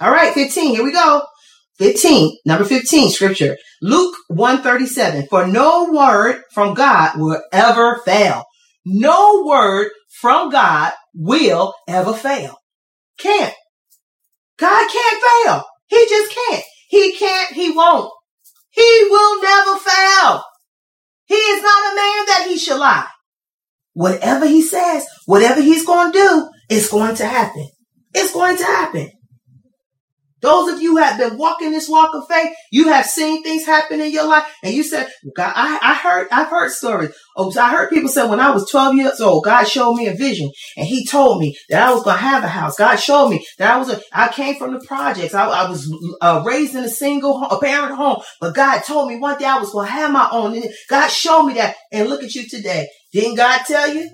All right, 15. Here we go. 15, number 15 scripture. Luke 137. For no word from God will ever fail. No word from God will ever fail. Can't. God can't fail. He just can't. He can't. He won't. He will never fail. He is not a man that he should lie. Whatever he says, whatever he's going to do, it's going to happen. It's going to happen. Those of you who have been walking this walk of faith, you have seen things happen in your life, and you said, God, I, I heard, I've heard stories. Oh, I heard people say when I was 12 years old, God showed me a vision, and He told me that I was going to have a house. God showed me that I was, a, I came from the projects. I, I was uh, raised in a single a parent home, but God told me one day I was going to have my own. And God showed me that, and look at you today. Didn't God tell you?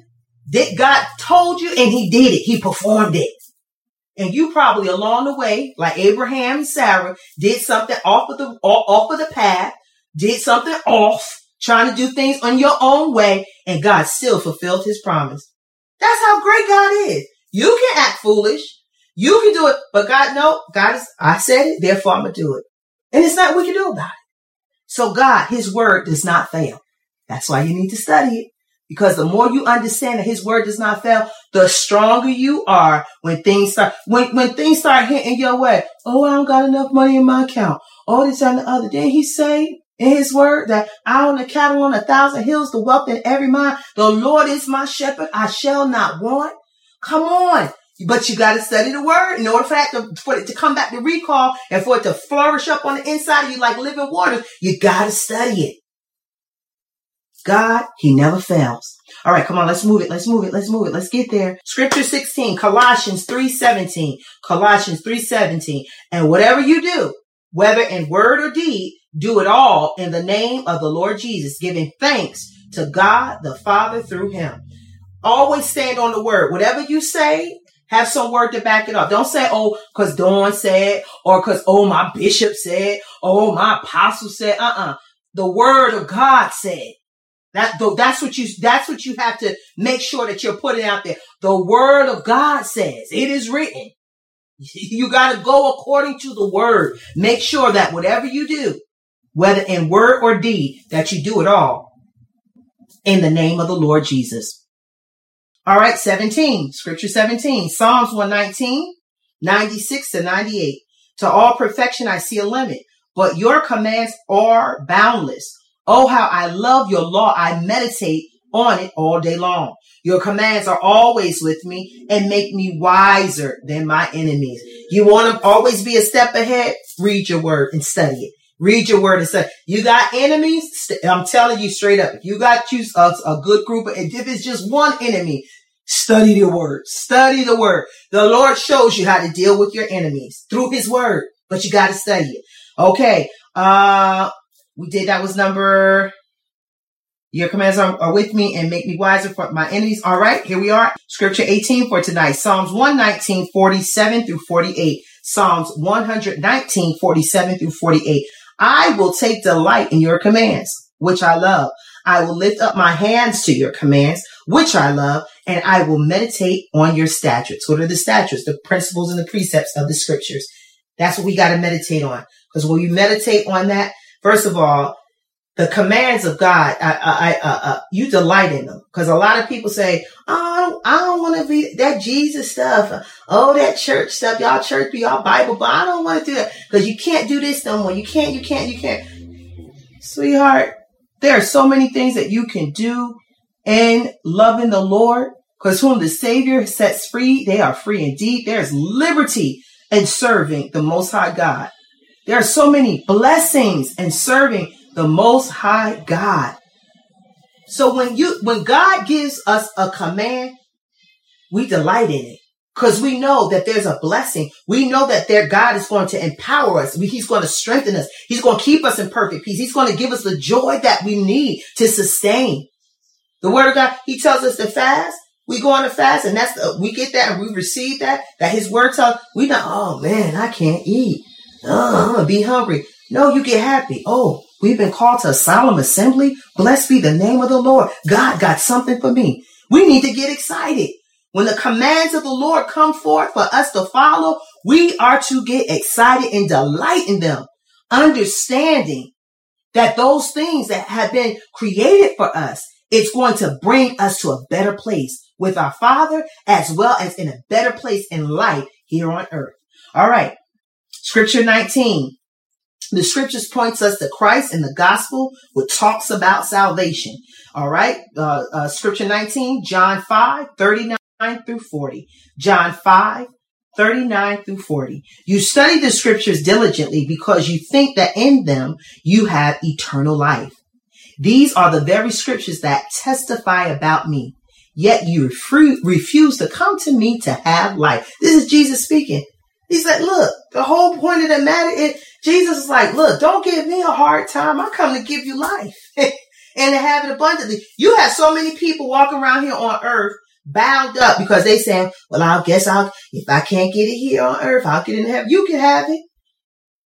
Did God told you, and He did it. He performed it. And you probably along the way, like Abraham and Sarah, did something off of the off of the path, did something off, trying to do things on your own way, and God still fulfilled his promise. That's how great God is. You can act foolish. You can do it, but God, no, God is, I said it, therefore I'm gonna do it. And it's not we can do about it. So God, his word does not fail. That's why you need to study it. Because the more you understand that his word does not fail, the stronger you are when things start, when, when things start hitting your way. Oh, I don't got enough money in my account. All this and the other. Didn't he say in his word that I own the cattle on a thousand hills, the wealth in every mind. The Lord is my shepherd. I shall not want. Come on. But you got to study the word in order for that to, for it to come back to recall and for it to flourish up on the inside of you like living waters. You got to study it. God, he never fails. All right, come on, let's move it. Let's move it. Let's move it. Let's get there. Scripture 16, Colossians 3:17. Colossians 3:17. And whatever you do, whether in word or deed, do it all in the name of the Lord Jesus, giving thanks to God the Father through him. Always stand on the word. Whatever you say, have some word to back it up. Don't say, oh, cause Dawn said, or cause, oh, my bishop said, oh, my apostle said, uh-uh. The word of God said. That though that's what you that's what you have to make sure that you're putting out there. The word of God says it is written. You got to go according to the word. Make sure that whatever you do, whether in word or deed, that you do it all in the name of the Lord Jesus. All right, 17, scripture 17, Psalms 119, 96 to 98. To all perfection, I see a limit, but your commands are boundless. Oh, how I love your law. I meditate on it all day long. Your commands are always with me and make me wiser than my enemies. You want to always be a step ahead? Read your word and study it. Read your word and study. You got enemies? I'm telling you straight up. If you got you a, a good group, if it's just one enemy, study the word. Study the word. The Lord shows you how to deal with your enemies through his word, but you got to study it. Okay. Uh, we did that was number your commands are, are, with me and make me wiser for my enemies. All right, here we are. Scripture 18 for tonight. Psalms 119, 47 through 48. Psalms 119, 47 through 48. I will take delight in your commands, which I love. I will lift up my hands to your commands, which I love, and I will meditate on your statutes. What are the statutes? The principles and the precepts of the scriptures. That's what we got to meditate on. Because when you meditate on that, First of all, the commands of God, I, I, I, uh, you delight in them. Cause a lot of people say, Oh, I don't, don't want to be that Jesus stuff. Oh, that church stuff. Y'all church be y'all Bible, but I don't want to do that. Cause you can't do this no more. You can't, you can't, you can't. Sweetheart, there are so many things that you can do in loving the Lord. Cause whom the Savior sets free, they are free indeed. There's liberty in serving the Most High God. There are so many blessings in serving the most high God. So when you, when God gives us a command, we delight in it because we know that there's a blessing. We know that there God is going to empower us. He's going to strengthen us. He's going to keep us in perfect peace. He's going to give us the joy that we need to sustain. The word of God, he tells us to fast. We go on a fast and that's the, we get that and we receive that, that his word tells, we know, oh man, I can't eat. Gonna be hungry. No, you get happy. Oh, we've been called to a solemn assembly. Blessed be the name of the Lord. God got something for me. We need to get excited. When the commands of the Lord come forth for us to follow, We are to get excited and delight in them, understanding that those things that have been created for us, it's going to bring us to a better place with our Father as well as in a better place in life here on earth. All right. Scripture 19. The scriptures points us to Christ and the gospel, which talks about salvation. All right. Uh, uh, scripture 19, John 5, 39 through 40. John 5, 39 through 40. You study the scriptures diligently because you think that in them you have eternal life. These are the very scriptures that testify about me. Yet you refuse to come to me to have life. This is Jesus speaking. He said, look, the whole point of the matter is Jesus is like, look, don't give me a hard time. I come to give you life and to have it abundantly. You have so many people walking around here on earth bound up because they saying, well, I guess I'll, if I can't get it here on earth, I'll get it in heaven. You can have it.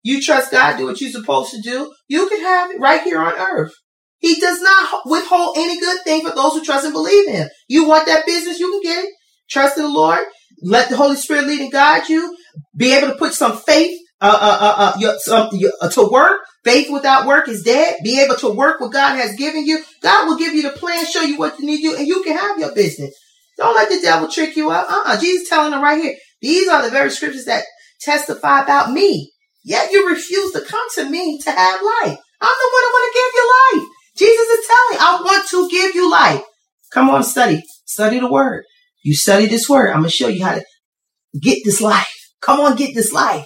You trust God, do what you're supposed to do. You can have it right here on earth. He does not withhold any good thing for those who trust and believe him. You want that business, you can get it. Trust in the Lord. Let the Holy Spirit lead and guide you. Be able to put some faith uh, uh, uh, uh, your, some, your, uh, to work. Faith without work is dead. Be able to work what God has given you. God will give you the plan, show you what you need to do, and you can have your business. Don't let the devil trick you up. Uh-uh. Jesus telling them right here. These are the very scriptures that testify about me. Yet you refuse to come to me to have life. I'm the one who want to give you life. Jesus is telling, I want to give you life. Come on, study. Study the word. You study this word. I'm going to show you how to get this life. Come on, get this life.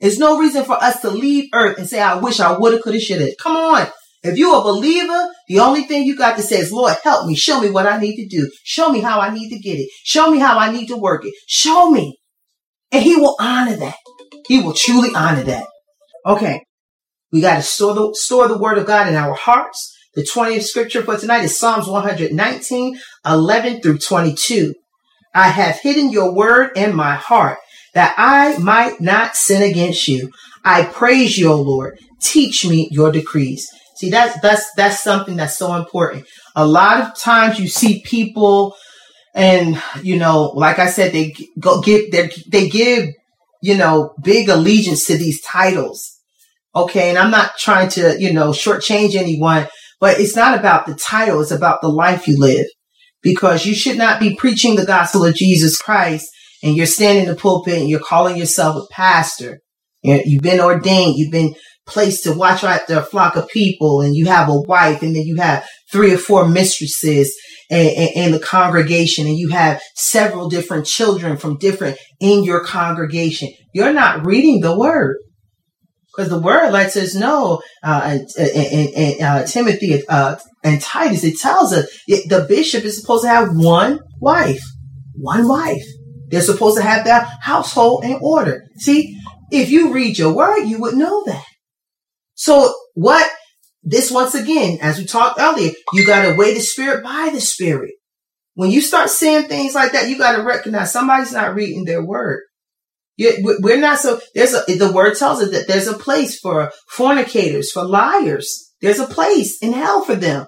There's no reason for us to leave earth and say, I wish I woulda, coulda, shoulda. Come on. If you're a believer, the only thing you got to say is, Lord, help me. Show me what I need to do. Show me how I need to get it. Show me how I need to work it. Show me. And he will honor that. He will truly honor that. Okay. We got to store the, store the word of God in our hearts. The 20th scripture for tonight is Psalms 119, 11 through 22. I have hidden your word in my heart that I might not sin against you. I praise you, O Lord. Teach me your decrees. See, that's, that's, that's something that's so important. A lot of times you see people and, you know, like I said, they go give, they give, you know, big allegiance to these titles. Okay. And I'm not trying to, you know, shortchange anyone, but it's not about the title. It's about the life you live because you should not be preaching the gospel of Jesus Christ and you're standing in the pulpit and you're calling yourself a pastor. You've been ordained. You've been placed to watch after a flock of people and you have a wife and then you have three or four mistresses in, the congregation and you have several different children from different in your congregation. You're not reading the word. Because the word lets us know, uh, in, uh, Timothy uh, and Titus, it tells us it, the bishop is supposed to have one wife. One wife. They're supposed to have their household in order. See, if you read your word, you would know that. So what this once again, as we talked earlier, you got to weigh the spirit by the spirit. When you start saying things like that, you got to recognize somebody's not reading their word. We're not so, there's a, the word tells us that there's a place for fornicators, for liars. There's a place in hell for them.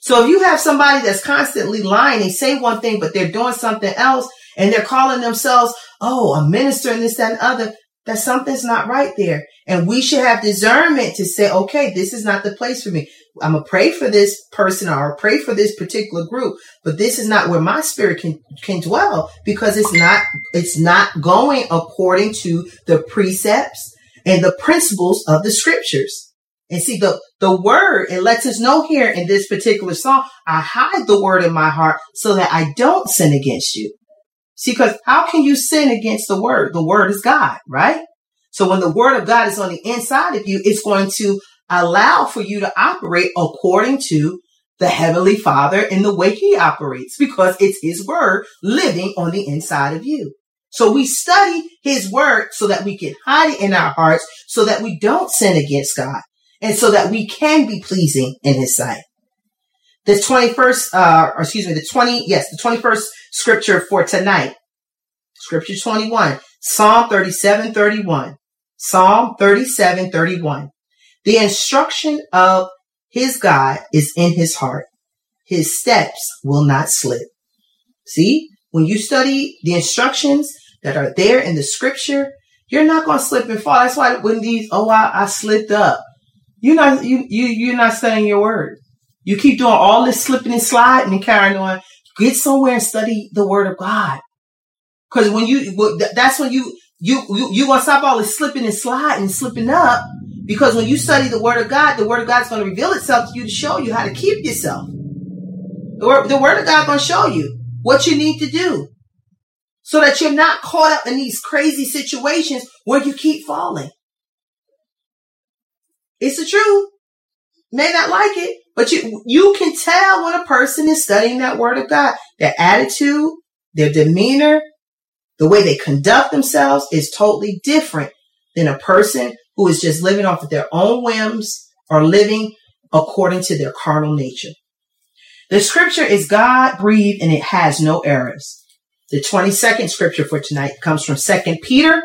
So if you have somebody that's constantly lying, they say one thing, but they're doing something else and they're calling themselves, oh, a minister and this, that, and other, that something's not right there. And we should have discernment to say, okay, this is not the place for me. I'm gonna pray for this person or pray for this particular group, but this is not where my spirit can, can dwell because it's not, it's not going according to the precepts and the principles of the scriptures. And see the, the word, it lets us know here in this particular song, I hide the word in my heart so that I don't sin against you. See, because how can you sin against the word? The word is God, right? So when the word of God is on the inside of you, it's going to allow for you to operate according to the heavenly father in the way he operates because it's his word living on the inside of you. So we study his word so that we can hide it in our hearts so that we don't sin against God and so that we can be pleasing in his sight. The 21st, uh, or excuse me, the 20, yes, the 21st scripture for tonight. Scripture 21, Psalm 37, 31. Psalm 37, 31. The instruction of his God is in his heart. His steps will not slip. See, when you study the instructions that are there in the scripture, you're not going to slip and fall. That's why when these, oh, I, I slipped up. You're not, you, you, you're not studying your word. You keep doing all this slipping and sliding and carrying on. Get somewhere and study the word of God. Cause when you, that's when you, you, you, you gonna stop all this slipping and sliding and slipping up. Because when you study the word of God, the word of God is going to reveal itself to you to show you how to keep yourself. The word, the word of God going to show you what you need to do so that you're not caught up in these crazy situations where you keep falling. It's the truth. May not like it, but you, you can tell when a person is studying that word of God. Their attitude, their demeanor, the way they conduct themselves is totally different than a person who is just living off of their own whims or living according to their carnal nature. The scripture is God breathed and it has no errors. The 22nd scripture for tonight comes from 2 Peter,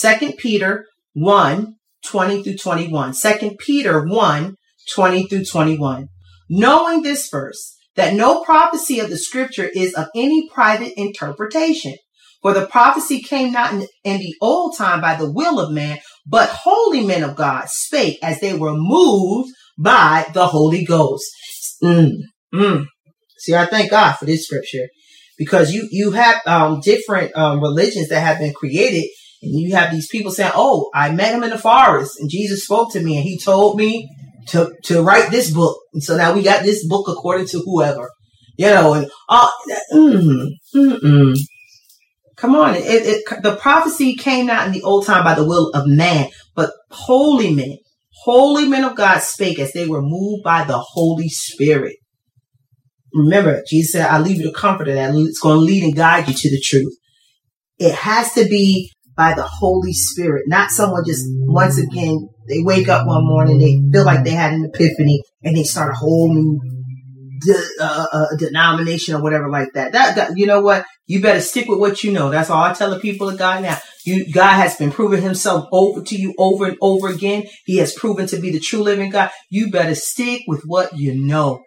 2 Peter 1, 20 through 21. 2 Peter 1, 20 through 21. Knowing this verse, that no prophecy of the scripture is of any private interpretation. For the prophecy came not in, in, the old time by the will of man, but holy men of God spake as they were moved by the Holy Ghost. Mm, mm. See, I thank God for this scripture because you you have um, different um, religions that have been created, and you have these people saying, "Oh, I met him in the forest, and Jesus spoke to me, and he told me to to write this book, and so now we got this book according to whoever." You know, and mm, mm, mm. Come on. It, it, the prophecy came not in the old time by the will of man, but holy men, holy men of God spake as they were moved by the Holy Spirit. Remember, Jesus said, I leave you the comforter that it's going to lead and guide you to the truth. It has to be by the Holy Spirit, not someone just once again, they wake up one morning, they feel like they had an epiphany and they start a whole new de- uh, uh, denomination or whatever like that. that. That you know what? You better stick with what you know. That's all I tell the people of God now. You God has been proving Himself over to you over and over again. He has proven to be the true living God. You better stick with what you know.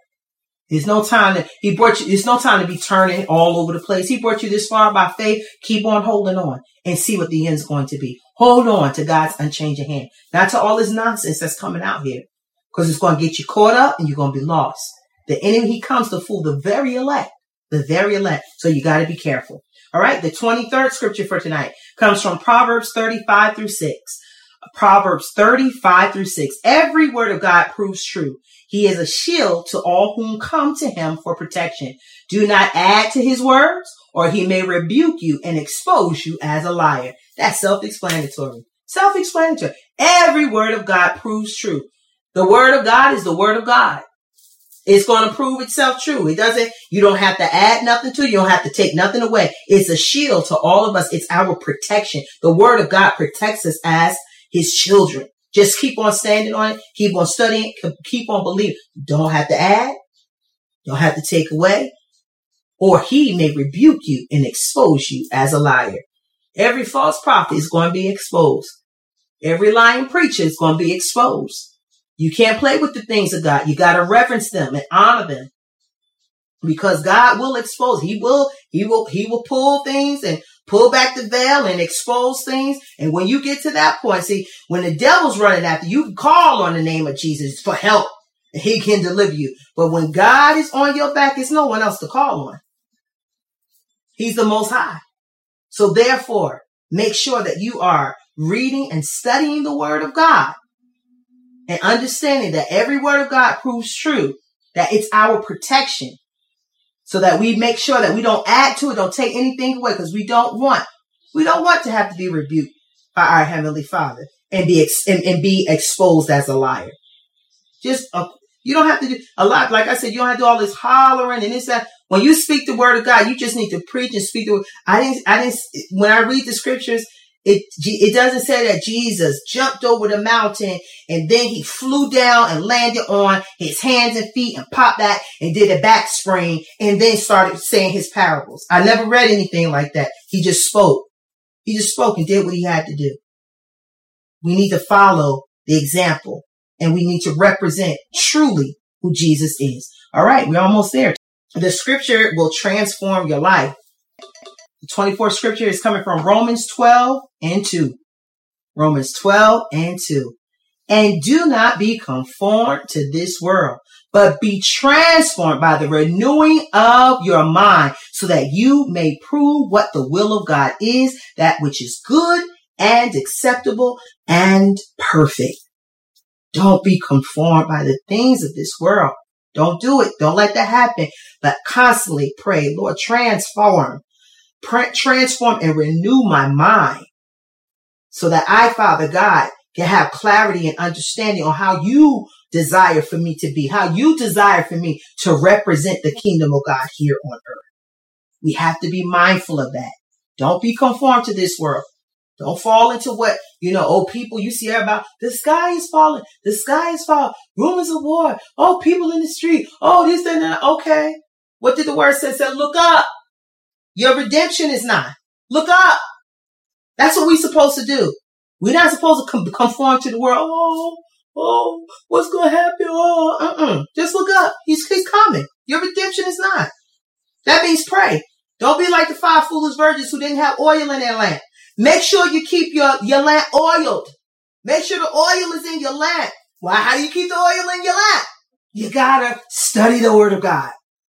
There's no time to He brought you. There's no time to be turning all over the place. He brought you this far by faith. Keep on holding on and see what the end's going to be. Hold on to God's unchanging hand, not to all this nonsense that's coming out here, because it's going to get you caught up and you're going to be lost. The enemy, he comes to fool the very elect, the very elect. So you got to be careful. All right. The 23rd scripture for tonight comes from Proverbs 35 through 6. Proverbs 35 through 6. Every word of God proves true. He is a shield to all whom come to him for protection. Do not add to his words or he may rebuke you and expose you as a liar. That's self-explanatory. Self-explanatory. Every word of God proves true. The word of God is the word of God. It's going to prove itself true. It doesn't, you don't have to add nothing to it. You don't have to take nothing away. It's a shield to all of us. It's our protection. The word of God protects us as his children. Just keep on standing on it. Keep on studying. Keep on believing. don't have to add. don't have to take away. Or he may rebuke you and expose you as a liar. Every false prophet is going to be exposed. Every lying preacher is going to be exposed. You can't play with the things of God. You got to reverence them and honor them because God will expose. He will, he will, he will pull things and pull back the veil and expose things. And when you get to that point, see, when the devil's running after you, call on the name of Jesus for help and he can deliver you. But when God is on your back, it's no one else to call on. He's the most high. So therefore, make sure that you are reading and studying the word of God and understanding that every word of God proves true, that it's our protection so that we make sure that we don't add to it, don't take anything away because we don't want, we don't want to have to be rebuked by our heavenly father and be, ex- and, and, be exposed as a liar. Just, uh, you don't have to do a lot. Like I said, you don't have to do all this hollering and this, that. When you speak the word of God, you just need to preach and speak the word. I didn't, I didn't, when I read the scriptures, it, it doesn't say that Jesus jumped over the mountain and then he flew down and landed on his hands and feet and popped back and did a back spring and then started saying his parables. I never read anything like that. He just spoke. He just spoke and did what he had to do. We need to follow the example and we need to represent truly who Jesus is. All right. We're almost there. The scripture will transform your life The 24th scripture is coming from Romans 12 and 2. Romans 12 and 2. And do not be conformed to this world, but be transformed by the renewing of your mind so that you may prove what the will of God is, that which is good and acceptable and perfect. Don't be conformed by the things of this world. Don't do it. Don't let that happen. But constantly pray, Lord, transform, transform and renew my mind so that I, Father God, can have clarity and understanding on how you desire for me to be, how you desire for me to represent the kingdom of God here on earth. We have to be mindful of that. Don't be conformed to this world. Don't fall into what, you know, oh, people you see about the sky is falling. The sky is falling. Rumors of war. Oh, people in the street. Oh, this and that. Okay. What did the word say? Said, look up. Your redemption is nigh. Look up. That's what we're supposed to do. We're not supposed to conform to the world. Oh, oh, what's going to happen? Oh, uh-uh. Just look up. He's, he's coming. Your redemption is not. That means pray. Don't be like the five foolish virgins who didn't have oil in their lamp. Make sure you keep your, your lamp oiled. Make sure the oil is in your lamp. Why? How do you keep the oil in your lamp? You gotta study the word of God.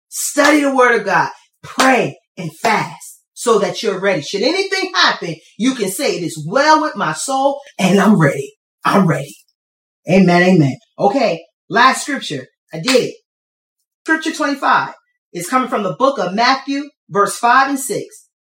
Study the word of God. Pray and fast so that you're ready. Should anything happen, you can say it is well with my soul and I'm ready. I'm ready. Amen. Amen. Okay. Last scripture. I did it. Scripture 25 is coming from the book of Matthew, verse 5 and 6.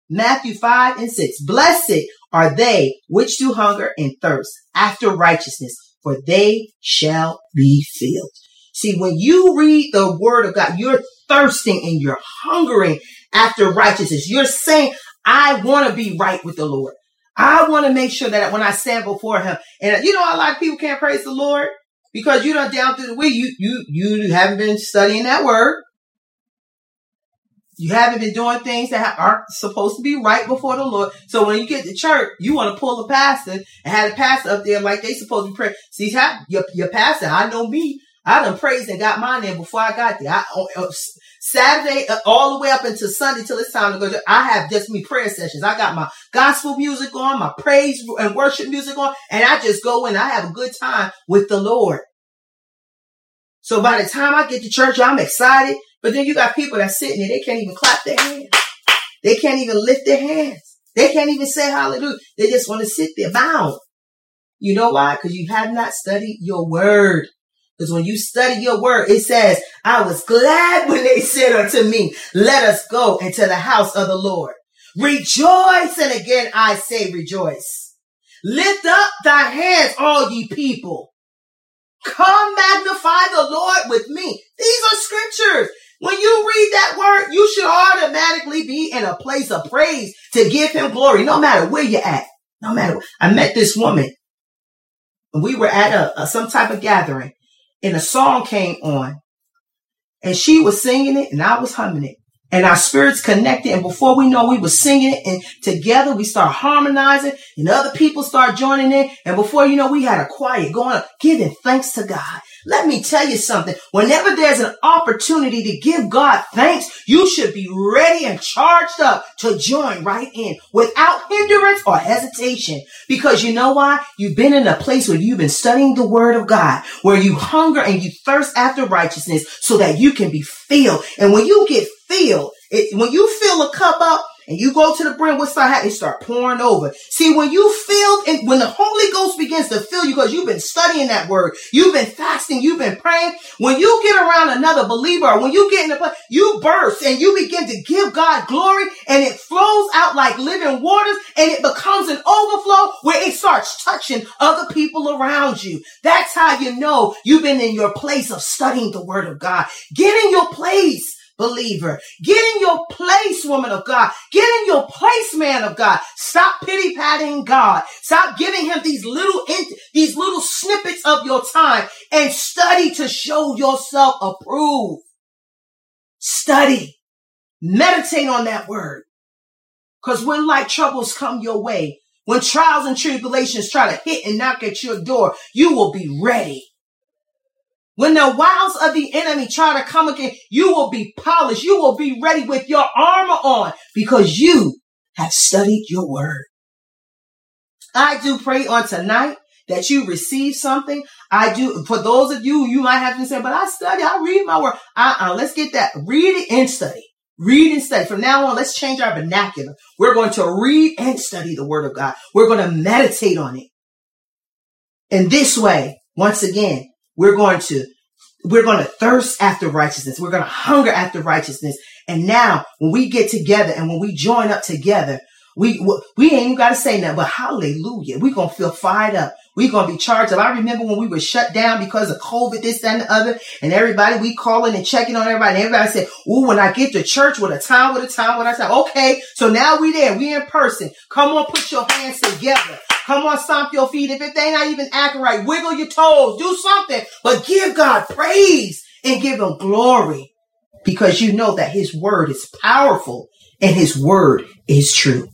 Matthew 5 and 6. Blessed are they which do hunger and thirst after righteousness, for they shall be filled. See, when you read the word of God, you're thirsting and you're hungering after righteousness. You're saying, I want to be right with the Lord. I want to make sure that when I stand before him, and you know, a lot of people can't praise the Lord because you don't down through the week. You, you, you haven't been studying that word. You haven't been doing things that aren't supposed to be right before the Lord. So when you get to church, you want to pull the pastor and have the pastor up there like they supposed to praying. See, your, your pastor, I know me. I done praised and got mine in before I got there. I, uh, Saturday, uh, all the way up until Sunday till it's time to go. I have just me prayer sessions. I got my gospel music on, my praise and worship music on, and I just go in. I have a good time with the Lord. So by the time I get to church, I'm excited. But then you got people that sitting there, they can't even clap their hands. They can't even lift their hands. They can't even say hallelujah. They just want to sit there bound. You know why? Because you have not studied your word. Because when you study your word, it says, I was glad when they said unto me, let us go into the house of the Lord. Rejoice. And again, I say rejoice. Lift up thy hands, all ye people. Come magnify the Lord with me. These are scriptures. When you read that word, you should automatically be in a place of praise to give him glory, no matter where you're at. No matter. I met this woman and we were at a, a some type of gathering and a song came on. And she was singing it and I was humming it and our spirits connected. And before we know, we were singing and together we start harmonizing and other people start joining in. And before you know, we had a choir going up, giving thanks to God. Let me tell you something. Whenever there's an opportunity to give God thanks, you should be ready and charged up to join right in without hindrance or hesitation. Because you know why? You've been in a place where you've been studying the word of God, where you hunger and you thirst after righteousness so that you can be filled. And when you get filled, it, when you fill a cup up, and you go to the brim, what's start happening? Start pouring over. See, when you feel and when the Holy Ghost begins to fill you, because you've been studying that word, you've been fasting, you've been praying. When you get around another believer, when you get in the place, you burst and you begin to give God glory, and it flows out like living waters, and it becomes an overflow where it starts touching other people around you. That's how you know you've been in your place of studying the word of God. Get in your place believer. Get in your place, woman of God. Get in your place, man of God. Stop pity patting God. Stop giving him these little, these little snippets of your time and study to show yourself approved. Study. Meditate on that word. Cause when light troubles come your way, when trials and tribulations try to hit and knock at your door, you will be ready. When the wiles of the enemy try to come again, you will be polished. You will be ready with your armor on because you have studied your word. I do pray on tonight that you receive something. I do, for those of you, you might have to say, but I study, I read my word. Uh-uh, let's get that. Read it and study. Read and study. From now on, let's change our vernacular. We're going to read and study the word of God. We're going to meditate on it. In this way, once again, we're going to, we're going to thirst after righteousness. We're going to hunger after righteousness. And now when we get together and when we join up together, we, we ain't even got to say nothing, but hallelujah. We're going to feel fired up. We're going to be charged up. I remember when we were shut down because of COVID, this, and the other, and everybody, we calling and checking on everybody. And everybody said, Ooh, when I get to church with a time, with a time, when I said, okay, so now we there. We in person. Come on, put your hands together. Come on, stomp your feet. If it ain't not even acting right, wiggle your toes, do something, but give God praise and give him glory because you know that his word is powerful and his word is true.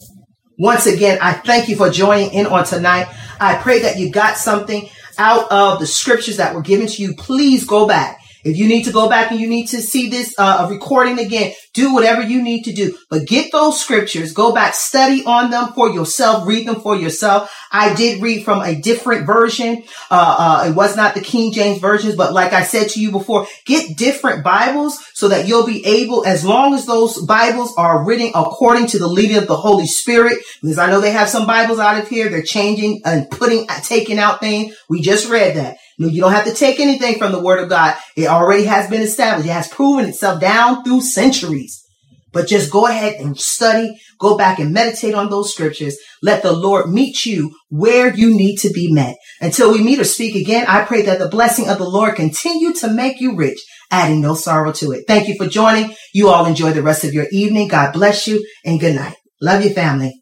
Once again, I thank you for joining in on tonight. I pray that you got something out of the scriptures that were given to you. Please go back if you need to go back and you need to see this uh, recording again, do whatever you need to do. But get those scriptures, go back, study on them for yourself, read them for yourself. I did read from a different version. Uh, uh, it was not the King James versions, but like I said to you before, get different Bibles so that you'll be able, as long as those Bibles are written according to the leading of the Holy Spirit, because I know they have some Bibles out of here, they're changing and putting, taking out things. We just read that. You don't have to take anything from the word of God. It already has been established. It has proven itself down through centuries. But just go ahead and study, go back and meditate on those scriptures. Let the Lord meet you where you need to be met. Until we meet or speak again, I pray that the blessing of the Lord continue to make you rich, adding no sorrow to it. Thank you for joining. You all enjoy the rest of your evening. God bless you and good night. Love you family.